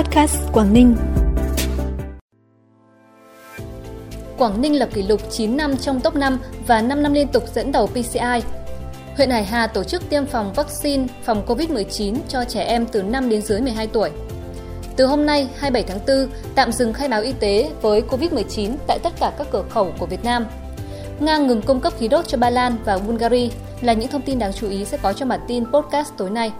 Podcast Quảng Ninh. Quảng Ninh lập kỷ lục 9 năm trong top 5 và 5 năm liên tục dẫn đầu PCI. Huyện Hải Hà tổ chức tiêm phòng vaccine phòng COVID-19 cho trẻ em từ 5 đến dưới 12 tuổi. Từ hôm nay, 27 tháng 4, tạm dừng khai báo y tế với COVID-19 tại tất cả các cửa khẩu của Việt Nam. Nga ngừng cung cấp khí đốt cho Ba Lan và Bulgaria là những thông tin đáng chú ý sẽ có trong bản tin podcast tối nay.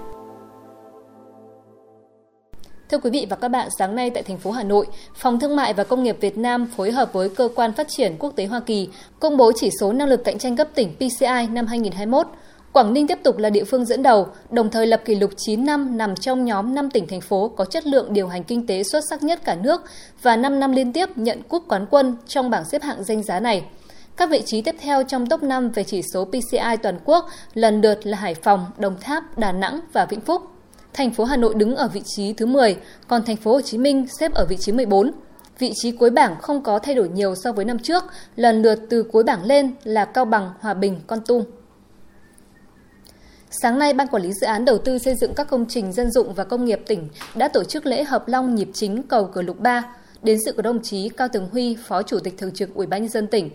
Thưa quý vị và các bạn, sáng nay tại thành phố Hà Nội, Phòng Thương mại và Công nghiệp Việt Nam phối hợp với Cơ quan Phát triển Quốc tế Hoa Kỳ công bố chỉ số năng lực cạnh tranh cấp tỉnh PCI năm 2021. Quảng Ninh tiếp tục là địa phương dẫn đầu, đồng thời lập kỷ lục 9 năm nằm trong nhóm 5 tỉnh thành phố có chất lượng điều hành kinh tế xuất sắc nhất cả nước và 5 năm liên tiếp nhận cúp quán quân trong bảng xếp hạng danh giá này. Các vị trí tiếp theo trong top 5 về chỉ số PCI toàn quốc lần lượt là Hải Phòng, Đồng Tháp, Đà Nẵng và Vĩnh Phúc. Thành phố Hà Nội đứng ở vị trí thứ 10, còn thành phố Hồ Chí Minh xếp ở vị trí 14. Vị trí cuối bảng không có thay đổi nhiều so với năm trước, lần lượt từ cuối bảng lên là Cao Bằng, Hòa Bình, Con Tum. Sáng nay, Ban Quản lý Dự án Đầu tư xây dựng các công trình dân dụng và công nghiệp tỉnh đã tổ chức lễ hợp long nhịp chính cầu Cửa Lục 3. Đến sự của đồng chí Cao Tường Huy, Phó Chủ tịch Thường trực Ủy ban nhân dân tỉnh.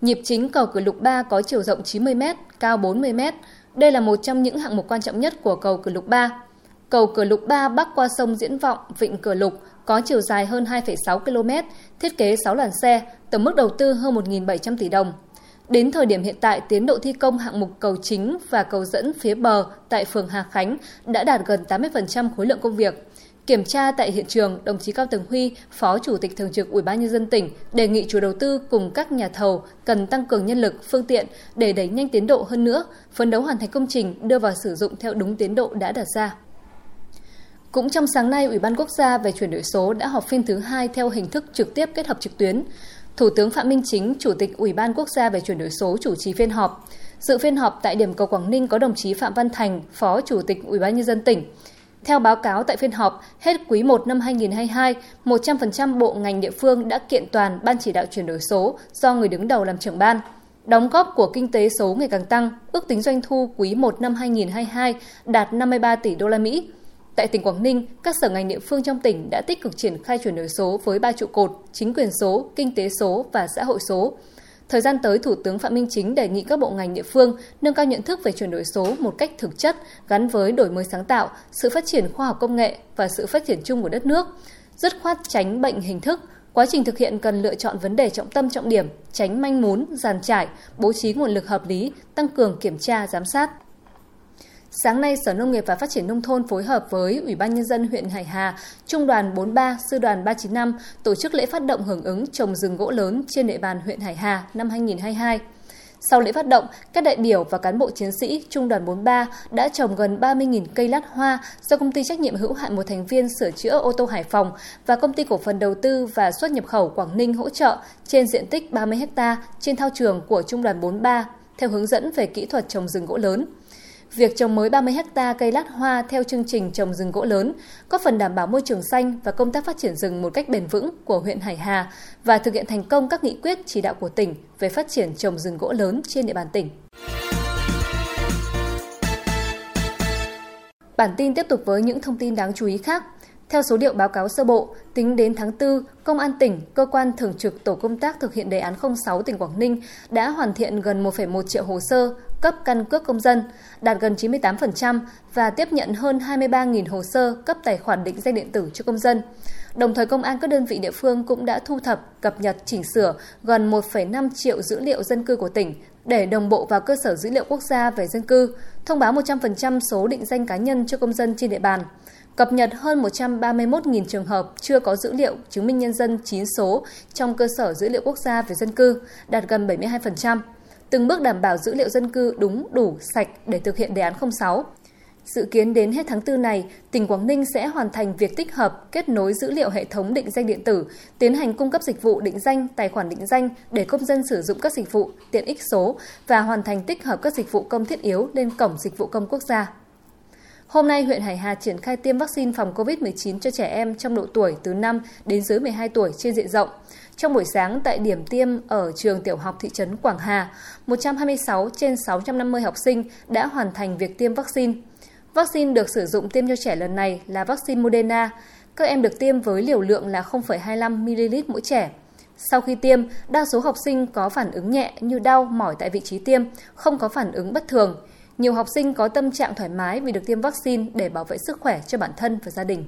Nhịp chính cầu Cửa Lục 3 có chiều rộng 90 m, cao 40 m. Đây là một trong những hạng mục quan trọng nhất của cầu Cửa Lục 3. Cầu Cửa Lục 3 bắc qua sông Diễn Vọng, Vịnh Cửa Lục có chiều dài hơn 2,6 km, thiết kế 6 làn xe, tổng mức đầu tư hơn 1.700 tỷ đồng. Đến thời điểm hiện tại, tiến độ thi công hạng mục cầu chính và cầu dẫn phía bờ tại phường Hà Khánh đã đạt gần 80% khối lượng công việc. Kiểm tra tại hiện trường, đồng chí Cao Tường Huy, Phó Chủ tịch Thường trực Ủy ban nhân dân tỉnh đề nghị chủ đầu tư cùng các nhà thầu cần tăng cường nhân lực, phương tiện để đẩy nhanh tiến độ hơn nữa, phấn đấu hoàn thành công trình đưa vào sử dụng theo đúng tiến độ đã đặt ra. Cũng trong sáng nay, Ủy ban Quốc gia về chuyển đổi số đã họp phiên thứ hai theo hình thức trực tiếp kết hợp trực tuyến. Thủ tướng Phạm Minh Chính, Chủ tịch Ủy ban Quốc gia về chuyển đổi số chủ trì phiên họp. Dự phiên họp tại điểm cầu Quảng Ninh có đồng chí Phạm Văn Thành, Phó Chủ tịch Ủy ban nhân dân tỉnh. Theo báo cáo tại phiên họp, hết quý 1 năm 2022, 100% bộ ngành địa phương đã kiện toàn Ban chỉ đạo chuyển đổi số do người đứng đầu làm trưởng ban. Đóng góp của kinh tế số ngày càng tăng, ước tính doanh thu quý 1 năm 2022 đạt 53 tỷ đô la Mỹ, Tại tỉnh Quảng Ninh, các sở ngành địa phương trong tỉnh đã tích cực triển khai chuyển đổi số với ba trụ cột, chính quyền số, kinh tế số và xã hội số. Thời gian tới, Thủ tướng Phạm Minh Chính đề nghị các bộ ngành địa phương nâng cao nhận thức về chuyển đổi số một cách thực chất, gắn với đổi mới sáng tạo, sự phát triển khoa học công nghệ và sự phát triển chung của đất nước. Dứt khoát tránh bệnh hình thức, Quá trình thực hiện cần lựa chọn vấn đề trọng tâm trọng điểm, tránh manh mún, giàn trải, bố trí nguồn lực hợp lý, tăng cường kiểm tra, giám sát. Sáng nay, Sở Nông nghiệp và Phát triển Nông thôn phối hợp với Ủy ban Nhân dân huyện Hải Hà, Trung đoàn 43, Sư đoàn 395 tổ chức lễ phát động hưởng ứng trồng rừng gỗ lớn trên địa bàn huyện Hải Hà năm 2022. Sau lễ phát động, các đại biểu và cán bộ chiến sĩ Trung đoàn 43 đã trồng gần 30.000 cây lát hoa do công ty trách nhiệm hữu hạn một thành viên sửa chữa ô tô Hải Phòng và công ty cổ phần đầu tư và xuất nhập khẩu Quảng Ninh hỗ trợ trên diện tích 30 ha trên thao trường của Trung đoàn 43 theo hướng dẫn về kỹ thuật trồng rừng gỗ lớn. Việc trồng mới 30 ha cây lát hoa theo chương trình trồng rừng gỗ lớn có phần đảm bảo môi trường xanh và công tác phát triển rừng một cách bền vững của huyện Hải Hà và thực hiện thành công các nghị quyết chỉ đạo của tỉnh về phát triển trồng rừng gỗ lớn trên địa bàn tỉnh. Bản tin tiếp tục với những thông tin đáng chú ý khác. Theo số liệu báo cáo sơ bộ, tính đến tháng 4, Công an tỉnh, cơ quan thường trực tổ công tác thực hiện đề án 06 tỉnh Quảng Ninh đã hoàn thiện gần 1,1 triệu hồ sơ cấp căn cước công dân, đạt gần 98% và tiếp nhận hơn 23.000 hồ sơ cấp tài khoản định danh điện tử cho công dân. Đồng thời công an các đơn vị địa phương cũng đã thu thập, cập nhật, chỉnh sửa gần 1,5 triệu dữ liệu dân cư của tỉnh để đồng bộ vào cơ sở dữ liệu quốc gia về dân cư, thông báo 100% số định danh cá nhân cho công dân trên địa bàn cập nhật hơn 131.000 trường hợp chưa có dữ liệu chứng minh nhân dân 9 số trong cơ sở dữ liệu quốc gia về dân cư, đạt gần 72%, từng bước đảm bảo dữ liệu dân cư đúng, đủ, sạch để thực hiện đề án 06. Dự kiến đến hết tháng 4 này, tỉnh Quảng Ninh sẽ hoàn thành việc tích hợp, kết nối dữ liệu hệ thống định danh điện tử, tiến hành cung cấp dịch vụ định danh, tài khoản định danh để công dân sử dụng các dịch vụ tiện ích số và hoàn thành tích hợp các dịch vụ công thiết yếu lên cổng dịch vụ công quốc gia. Hôm nay, huyện Hải Hà triển khai tiêm vaccine phòng COVID-19 cho trẻ em trong độ tuổi từ 5 đến dưới 12 tuổi trên diện rộng. Trong buổi sáng tại điểm tiêm ở trường tiểu học thị trấn Quảng Hà, 126 trên 650 học sinh đã hoàn thành việc tiêm vaccine. Vaccine được sử dụng tiêm cho trẻ lần này là vaccine Moderna. Các em được tiêm với liều lượng là 0,25 ml mỗi trẻ. Sau khi tiêm, đa số học sinh có phản ứng nhẹ như đau, mỏi tại vị trí tiêm, không có phản ứng bất thường. Nhiều học sinh có tâm trạng thoải mái vì được tiêm vaccine để bảo vệ sức khỏe cho bản thân và gia đình.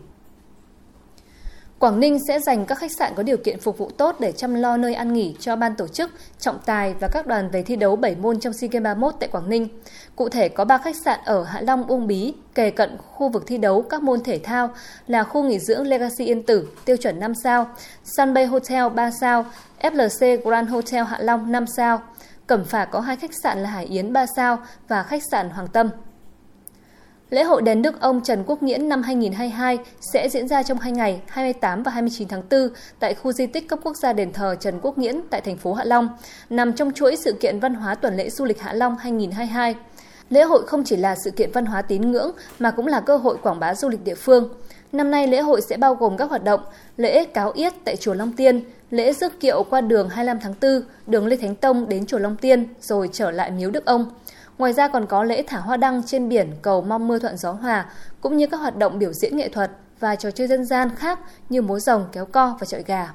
Quảng Ninh sẽ dành các khách sạn có điều kiện phục vụ tốt để chăm lo nơi ăn nghỉ cho ban tổ chức, trọng tài và các đoàn về thi đấu 7 môn trong SEA Games 31 tại Quảng Ninh. Cụ thể có 3 khách sạn ở Hạ Long, Uông Bí, kề cận khu vực thi đấu các môn thể thao là khu nghỉ dưỡng Legacy Yên Tử, tiêu chuẩn 5 sao, Sun Bay Hotel 3 sao, FLC Grand Hotel Hạ Long 5 sao. Cẩm Phả có hai khách sạn là Hải Yến 3 sao và khách sạn Hoàng Tâm. Lễ hội đền Đức ông Trần Quốc Nghĩa năm 2022 sẽ diễn ra trong hai ngày 28 và 29 tháng 4 tại khu di tích cấp quốc gia đền thờ Trần Quốc Nghĩa tại thành phố Hạ Long, nằm trong chuỗi sự kiện văn hóa tuần lễ du lịch Hạ Long 2022. Lễ hội không chỉ là sự kiện văn hóa tín ngưỡng mà cũng là cơ hội quảng bá du lịch địa phương. Năm nay lễ hội sẽ bao gồm các hoạt động lễ cáo yết tại chùa Long Tiên, lễ rước kiệu qua đường 25 tháng 4, đường Lê Thánh Tông đến chùa Long Tiên rồi trở lại miếu Đức Ông. Ngoài ra còn có lễ thả hoa đăng trên biển cầu mong mưa thuận gió hòa, cũng như các hoạt động biểu diễn nghệ thuật và trò chơi dân gian khác như múa rồng, kéo co và chọi gà.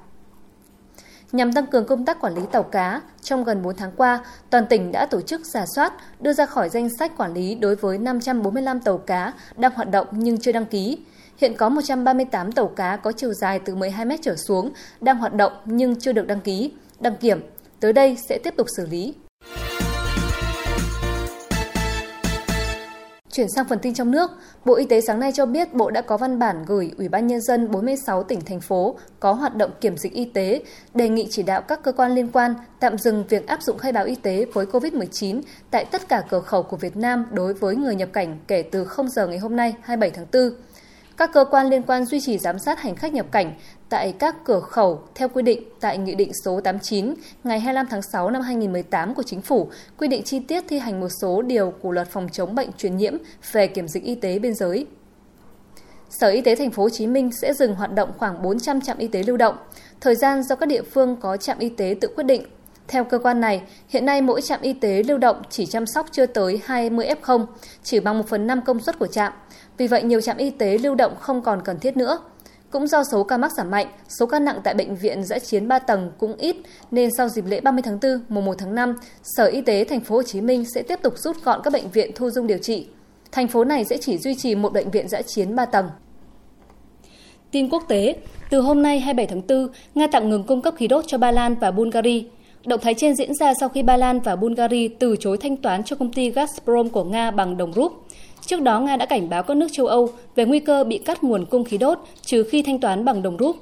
Nhằm tăng cường công tác quản lý tàu cá, trong gần 4 tháng qua, toàn tỉnh đã tổ chức giả soát, đưa ra khỏi danh sách quản lý đối với 545 tàu cá đang hoạt động nhưng chưa đăng ký. Hiện có 138 tàu cá có chiều dài từ 12 mét trở xuống đang hoạt động nhưng chưa được đăng ký, đăng kiểm. Tới đây sẽ tiếp tục xử lý. Chuyển sang phần tin trong nước, Bộ Y tế sáng nay cho biết Bộ đã có văn bản gửi Ủy ban Nhân dân 46 tỉnh, thành phố có hoạt động kiểm dịch y tế, đề nghị chỉ đạo các cơ quan liên quan tạm dừng việc áp dụng khai báo y tế với COVID-19 tại tất cả cửa khẩu của Việt Nam đối với người nhập cảnh kể từ 0 giờ ngày hôm nay 27 tháng 4. Các cơ quan liên quan duy trì giám sát hành khách nhập cảnh tại các cửa khẩu theo quy định tại Nghị định số 89 ngày 25 tháng 6 năm 2018 của Chính phủ quy định chi tiết thi hành một số điều của luật phòng chống bệnh truyền nhiễm về kiểm dịch y tế biên giới. Sở Y tế thành phố Hồ Chí Minh sẽ dừng hoạt động khoảng 400 trạm y tế lưu động, thời gian do các địa phương có trạm y tế tự quyết định. Theo cơ quan này, hiện nay mỗi trạm y tế lưu động chỉ chăm sóc chưa tới 20 F0, chỉ bằng 1 phần 5 công suất của trạm. Vì vậy, nhiều trạm y tế lưu động không còn cần thiết nữa. Cũng do số ca mắc giảm mạnh, số ca nặng tại bệnh viện giã chiến 3 tầng cũng ít nên sau dịp lễ 30 tháng 4, mùng 1 tháng 5, Sở Y tế thành phố Hồ Chí Minh sẽ tiếp tục rút gọn các bệnh viện thu dung điều trị. Thành phố này sẽ chỉ duy trì một bệnh viện giã chiến 3 tầng. Tin quốc tế, từ hôm nay 27 tháng 4, Nga tạm ngừng cung cấp khí đốt cho Ba Lan và Bulgaria. Động thái trên diễn ra sau khi Ba Lan và Bulgaria từ chối thanh toán cho công ty Gazprom của Nga bằng đồng rúp. Trước đó, Nga đã cảnh báo các nước châu Âu về nguy cơ bị cắt nguồn cung khí đốt trừ khi thanh toán bằng đồng rúp.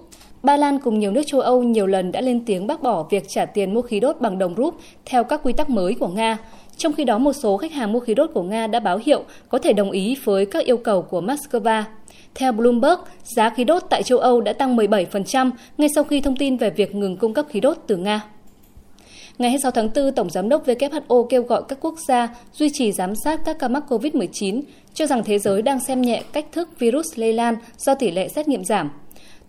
Ba Lan cùng nhiều nước châu Âu nhiều lần đã lên tiếng bác bỏ việc trả tiền mua khí đốt bằng đồng rúp theo các quy tắc mới của Nga. Trong khi đó, một số khách hàng mua khí đốt của Nga đã báo hiệu có thể đồng ý với các yêu cầu của Moscow. Theo Bloomberg, giá khí đốt tại châu Âu đã tăng 17% ngay sau khi thông tin về việc ngừng cung cấp khí đốt từ Nga. Ngày 26 tháng 4, Tổng Giám đốc WHO kêu gọi các quốc gia duy trì giám sát các ca mắc COVID-19, cho rằng thế giới đang xem nhẹ cách thức virus lây lan do tỷ lệ xét nghiệm giảm.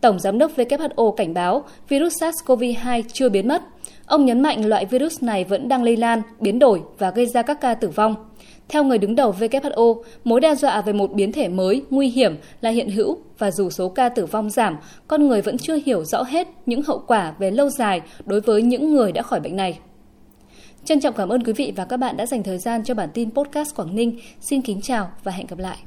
Tổng Giám đốc WHO cảnh báo virus SARS-CoV-2 chưa biến mất. Ông nhấn mạnh loại virus này vẫn đang lây lan, biến đổi và gây ra các ca tử vong. Theo người đứng đầu WHO, mối đe dọa về một biến thể mới nguy hiểm là hiện hữu và dù số ca tử vong giảm, con người vẫn chưa hiểu rõ hết những hậu quả về lâu dài đối với những người đã khỏi bệnh này. Trân trọng cảm ơn quý vị và các bạn đã dành thời gian cho bản tin podcast Quảng Ninh. Xin kính chào và hẹn gặp lại.